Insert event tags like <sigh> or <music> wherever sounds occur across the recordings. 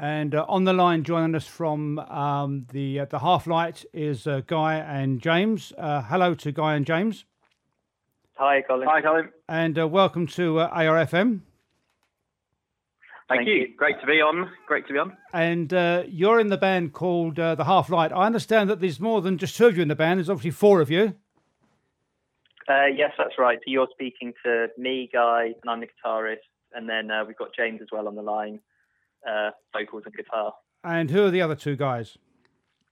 And uh, on the line, joining us from um, the uh, the Half Light is uh, Guy and James. Uh, hello to Guy and James. Hi, Colin. Hi, Colin. And uh, welcome to uh, ARFM. Thank, Thank you. you. Great to be on. Great to be on. And uh, you're in the band called uh, the Half Light. I understand that there's more than just two of you in the band. There's obviously four of you. Uh, yes, that's right. So you're speaking to me, Guy, and I'm the guitarist, and then uh, we've got James as well on the line, uh, vocals and guitar. And who are the other two guys?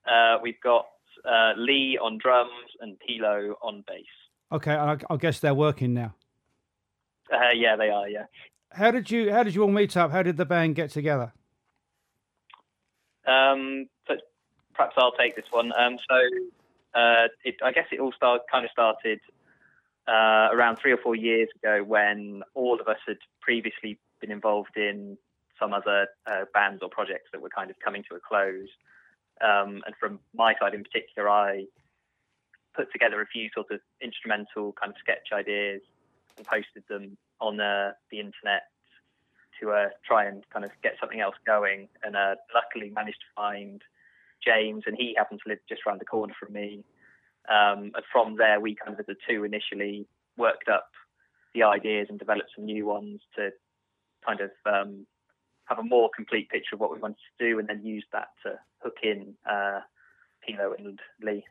Uh, we've got uh, Lee on drums and Tilo on bass. Okay, I, I guess they're working now. Uh, yeah, they are. Yeah. How did you How did you all meet up? How did the band get together? Um, so perhaps I'll take this one. Um, so uh, it, I guess it all start, kind of started uh, around three or four years ago when all of us had previously been involved in some other uh, bands or projects that were kind of coming to a close. Um, and from my side in particular, I put together a few sort of instrumental kind of sketch ideas and posted them on uh, the internet to uh, try and kind of get something else going. And uh, luckily managed to find James, and he happened to live just around the corner from me. Um, and from there, we kind of, as the two, initially worked up the ideas and developed some new ones to kind of um, have a more complete picture of what we wanted to do, and then use that to hook in uh, Pilo and Lee.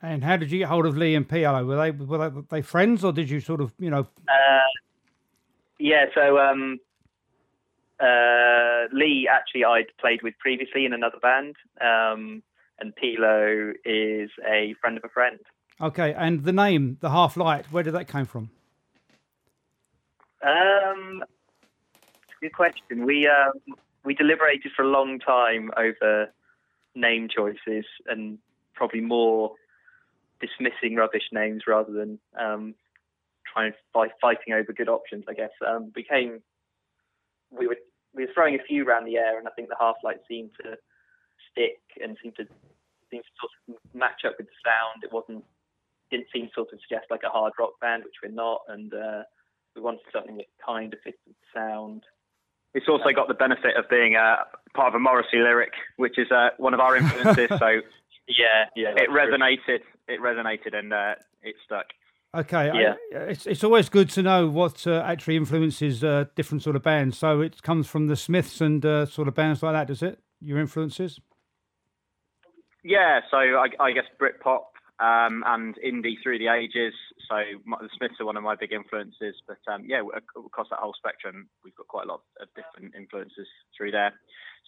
And how did you get hold of Lee and Pilo? Were they were they, they friends, or did you sort of you know? Uh, yeah, so um, uh, Lee actually I'd played with previously in another band, um, and Pilo is a friend of a friend. Okay, and the name, the Half Light, where did that come from? Um, good question. We um, we deliberated for a long time over name choices and probably more dismissing rubbish names rather than um, trying fight, fighting over good options. I guess um, we came we were we were throwing a few around the air, and I think the Half Light seemed to stick and seemed to seemed to sort of match up with the sound. It wasn't didn't seem sort of suggest like a hard rock band, which we're not, and uh, we wanted something that kind of fits the sound. It's also got the benefit of being uh, part of a Morrissey lyric, which is uh, one of our influences. so <laughs> Yeah, yeah. it that's true. resonated. It resonated, and uh, it stuck. Okay, I- Yeah. it's it's always good to know what uh, actually influences uh, different sort of bands. So it comes from the Smiths and uh, sort of bands like that, does it? Your influences? Yeah, so I, I guess Britpop um, and indie through the ages. So my, the Smiths are one of my big influences, but um, yeah, across that whole spectrum, we've got quite a lot of different influences through there.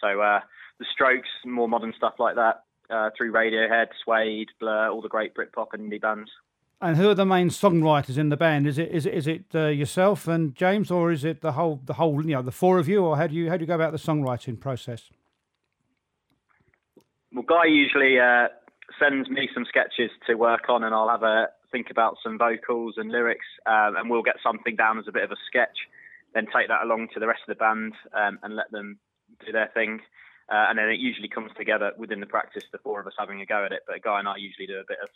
So uh, the Strokes, more modern stuff like that, uh, through Radiohead, Suede, Blur, all the great Britpop and indie bands. And who are the main songwriters in the band? Is it is it is it uh, yourself and James, or is it the whole the whole you know the four of you, or how do you how do you go about the songwriting process? Well, Guy usually sends me some sketches to work on, and I'll have a think about some vocals and lyrics, um, and we'll get something down as a bit of a sketch, then take that along to the rest of the band um, and let them do their thing. Uh, and then it usually comes together within the practice, the four of us having a go at it. But a Guy and I usually do a bit of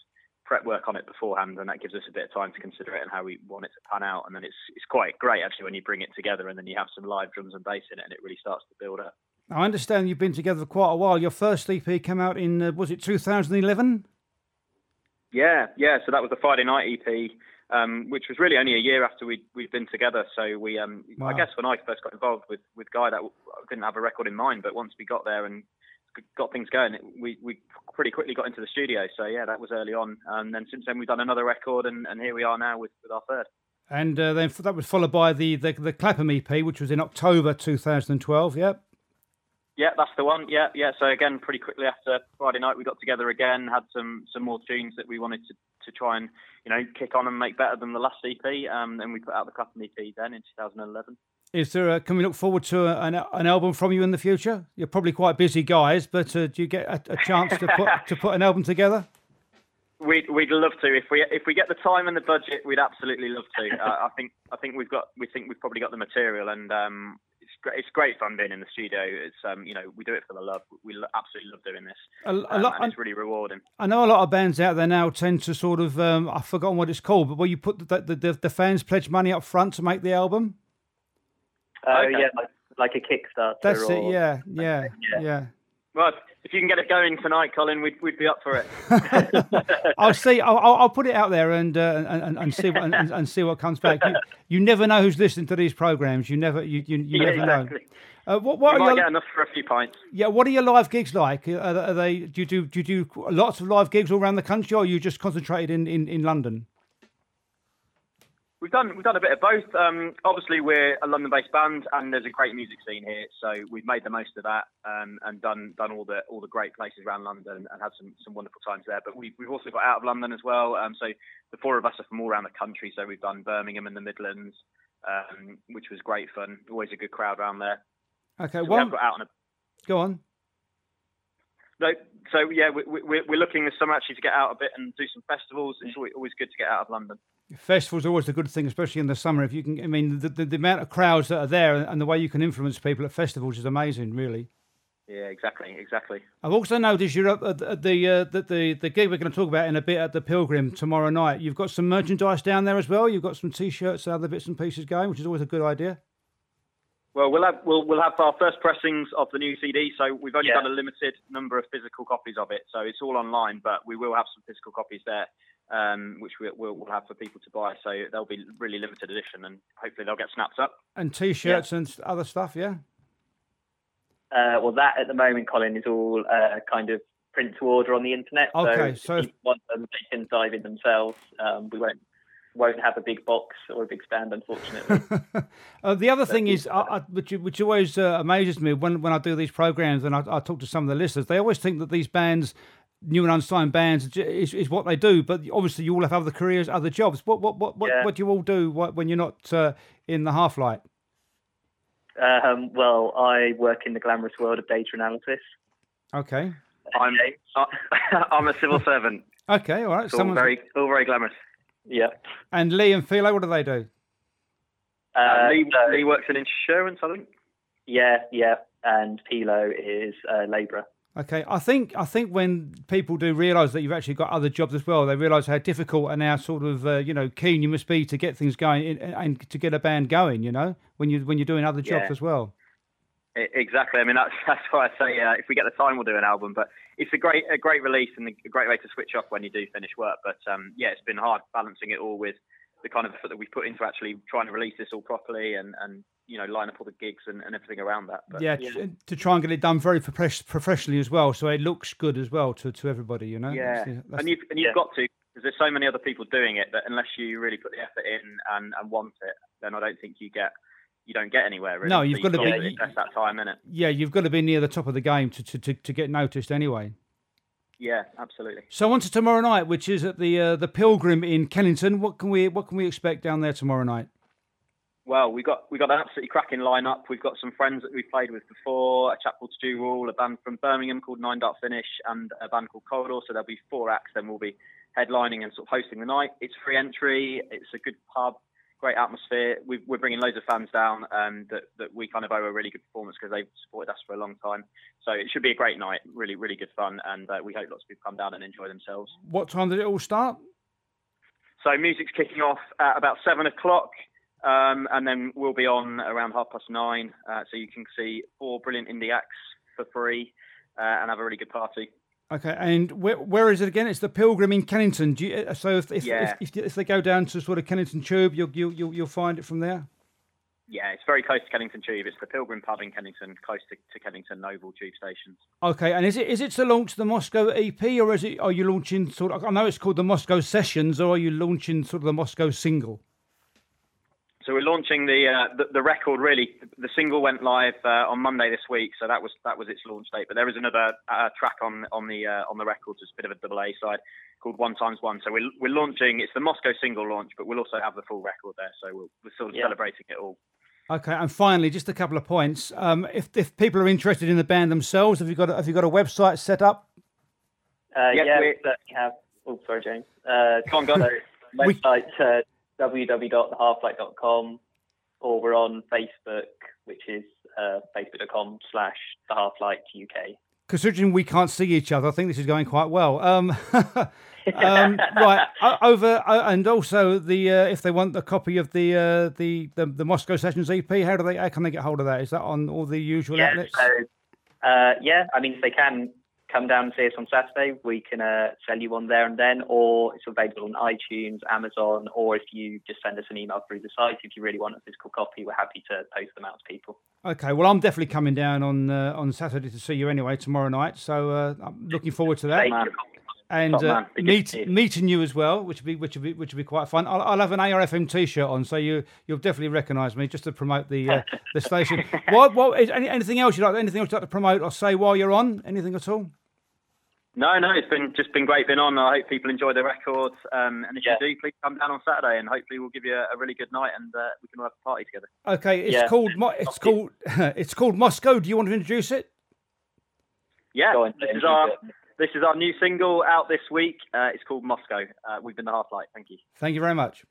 prep work on it beforehand, and that gives us a bit of time to consider it and how we want it to pan out. And then it's it's quite great actually when you bring it together, and then you have some live drums and bass in it, and it really starts to build up. I understand you've been together for quite a while. Your first EP came out in uh, was it 2011? Yeah, yeah. So that was the Friday night EP, um, which was really only a year after we we'd been together. So we, um, Wow. I guess, when I first got involved with with Guy, that didn't have a record in mind. But once we got there and got things going, it, we we pretty quickly got into the studio. So yeah, that was early on. And then since then we've done another record, and, and here we are now with with our third. And uh, then that was followed by the, the the Clapham EP, which was in October 2012. Yep. Yeah, that's the one. Yeah, yeah. So again, pretty quickly after Friday night, we got together again, had some some more tunes that we wanted to, to try and you know kick on and make better than the last EP. Um, and we put out the Clapham EP then in 2011. Is there? A, can we look forward to a, an, an album from you in the future? You're probably quite busy guys, but uh, do you get a, a chance to put to put an album together? We'd we'd love to if we if we get the time and the budget, we'd absolutely love to. uh, I think I think we've got we think we've probably got the material, and um, it's great. It's great fun being in the studio. It's um, you know we do it for the love. We absolutely love doing this, A, a um, lot. and it's really rewarding. I know a lot of bands out there now tend to sort of um, I've forgotten what it's called, but where you put the, the the the fans pledge money up front to make the album. Oh Okay. yeah, like like a Kickstarter. That's or, it. Yeah, yeah, yeah. yeah. Well, if you can get it going tonight, Colin, we'd, we'd be up for it. <laughs> I'll see. I'll, I'll put it out there and uh, and, and, see what and, and see what comes back. You, you never know who's listening to these programs. You never you you, you yeah, never know. exactly. Uh, what what We are might your, get enough for a few pints. yeah? What are your live gigs like? Are, are they do you do do you do lots of live gigs all around the country, or are you just concentrated in, in, in London? We've done we've done a bit of both. Um, obviously, we're a London-based band, and there's a great music scene here, so we've made the most of that um, and done done all the all the great places around London and had some some wonderful times there. But we've we've also got out of London as well. Um, so the four of us are from all around the country. So we've done Birmingham and the Midlands, um, which was great fun. Always a good crowd around there. Okay, So we one got out on a go on. no, so yeah, we, we, we're looking this summer actually to get out a bit and do some festivals. It's always good to get out of London. Festivals are always a good thing, especially in the summer. If you can, I mean, the, the, the amount of crowds that are there and the way you can influence people at festivals is amazing, really. Yeah, exactly, exactly. I've also noticed you're up at, at the, uh, the the the gig we're going to talk about in a bit at the Pilgrim tomorrow night. You've got some merchandise down there as well. You've got some T-shirts and other bits and pieces going, which is always a good idea. Well, we'll have we'll, we'll have our first pressings of the new CD. So we've only Yeah. done a limited number of physical copies of it. So it's all online, but we will have some physical copies there, um, which we, we'll, we'll have for people to buy. So they'll be really limited edition, and hopefully they'll get snapped up. And T-shirts and other stuff, yeah. Uh, well, that at the moment, Colin, is all uh, kind of print to order on the internet. Okay, so, so- if people want them, they can dive in themselves. Um, we won't won't have a big box or a big stand, unfortunately. <laughs> uh, the other thing is, I, I, which which always uh, amazes me when when I do these programs and I, I talk to some of the listeners, they always think that these bands, new and unsigned bands, is, is what they do. But obviously, you all have other careers, other jobs. What what what what, Yeah. what do you all do when you're not uh, in the half light? um, well, I work in the glamorous world of data analysis. Okay, I'm I, <laughs> I'm a civil servant. okay, all right. It's all Someone's- very all very glamorous. Yeah. and Lee and Philo, what do they do? Uh, Uh, Lee, so- Lee works in insurance, I think. yeah, yeah. And Philo is a labourer. Okay, I think I think when people do realise that you've actually got other jobs as well, they realise how difficult and how sort of uh, you know keen you must be to get things going in, and to get a band going. You know, when you when you're doing other jobs Yeah. as well. Exactly. I mean, that's <laughs> that's why I say uh, if we get the time, we'll do an album. But it's a great a great release and a great way to switch off when you do finish work. But um, yeah, it's been hard balancing it all with the kind of effort that we put into actually trying to release this all properly and and you know line up all the gigs and, and everything around that. But, yeah, t- to try and get it done very profes- professionally as well, so it looks good as well to, to everybody. You know. yeah. That's- that's- And you've and you've Yeah. got to because there's so many other people doing it that unless you really put the effort in and, and want it, then I don't think you get you don't get anywhere. Really. No, you've got to be- invest that time in it. yeah, you've got to be near the top of the game to, to, to, to get noticed anyway. Yeah, absolutely. So on to tomorrow night, which is at the uh, the Pilgrim in Kennington. What can we what can we expect down there tomorrow night? Well, we got we got an absolutely cracking lineup. We've got some friends that we've played with before. A chap called Stu Rule, a band from Birmingham called Nine Dot Finish, and a band called Corridor. So there'll be four acts. Then we'll be headlining and sort of hosting the night. It's free entry. It's a good pub, great atmosphere. we we're bringing loads of fans down um, that that we kind of owe a really good performance because they've supported us for a long time. So it should be a great night. Really, really good fun, and uh, we hope lots of people come down and enjoy themselves. What time did it all start? So music's kicking off at about seven o'clock, um, and then we'll be on around half past nine. Uh, so you can see four brilliant indie acts for free uh, and have a really good party. Okay, and where, where is it again? It's the Pilgrim in Kennington. Do you, uh, so if if, Yeah. if, if if they go down to sort of Kennington Tube, you'll you'll you'll, you'll find it from there. Yeah, it's very close to Kennington Tube. It's the Pilgrim Pub in Kennington, close to, to Kennington Noble Tube stations. Okay, and is it is it to launch the Moscow EP, or is it are you launching sort of? I know it's called the Moscow Sessions, or are you launching sort of the Moscow single? So we're launching the uh, the, the record. Really, the single went live uh, on Monday this week, so that was that was its launch date. But there is another uh, track on on the uh, on the record, just a bit of a double A side called One Times One. So we're we're launching. It's the Moscow single launch, but we'll also have the full record there. So we'll, we're sort of Yeah. celebrating it all. Okay, and finally, just a couple of points. Um, if if people are interested in the band themselves, have you got a, have you got a website set up? Uh, Yeah, yeah, we- we have. Oh, sorry, James. Uh, Go on, go on. so website uh, www.thehalflight.com, or we're on Facebook, which is uh, facebook.com slash the Halflight UK. Considering we can't see each other, I think this is going quite well. Um, <laughs> um, right over and also the uh, if they want a copy of the, uh, the, the the Moscow Sessions EP, how do they how can they get hold of that? Is that on all the usual yeah, outlets? So, uh, yeah, I mean if they can come down and see us on Saturday, we can uh, sell you one there and then, or it's available on iTunes, Amazon, or if you just send us an email through the site, if you really want a physical copy, we're happy to post them out to people. Okay, well, I'm definitely coming down on uh, on Saturday to see you anyway tomorrow night, so uh, I'm looking forward to that. And uh, meet, meeting you as well, which would be which would be which would be quite fun. I'll, I'll have an ARFM T-shirt on, so you you'll definitely recognise me just to promote the uh, <laughs> the station. what what is any, anything else you like? Anything else you like to promote or say while you're on? Anything at all? No, no, it's been just been great being on. I hope people enjoy the records. Um, and if yeah. you do, please come down on Saturday, and hopefully we'll give you a, a really good night, and uh, we can all have a party together. Okay, it's yeah. called it's called <laughs> it's called Moscow. Do you want to introduce it? Yeah, this is our this is our new single out this week. Uh, it's called Moscow. Uh, we've been the Half Light. Thank you. Thank you very much.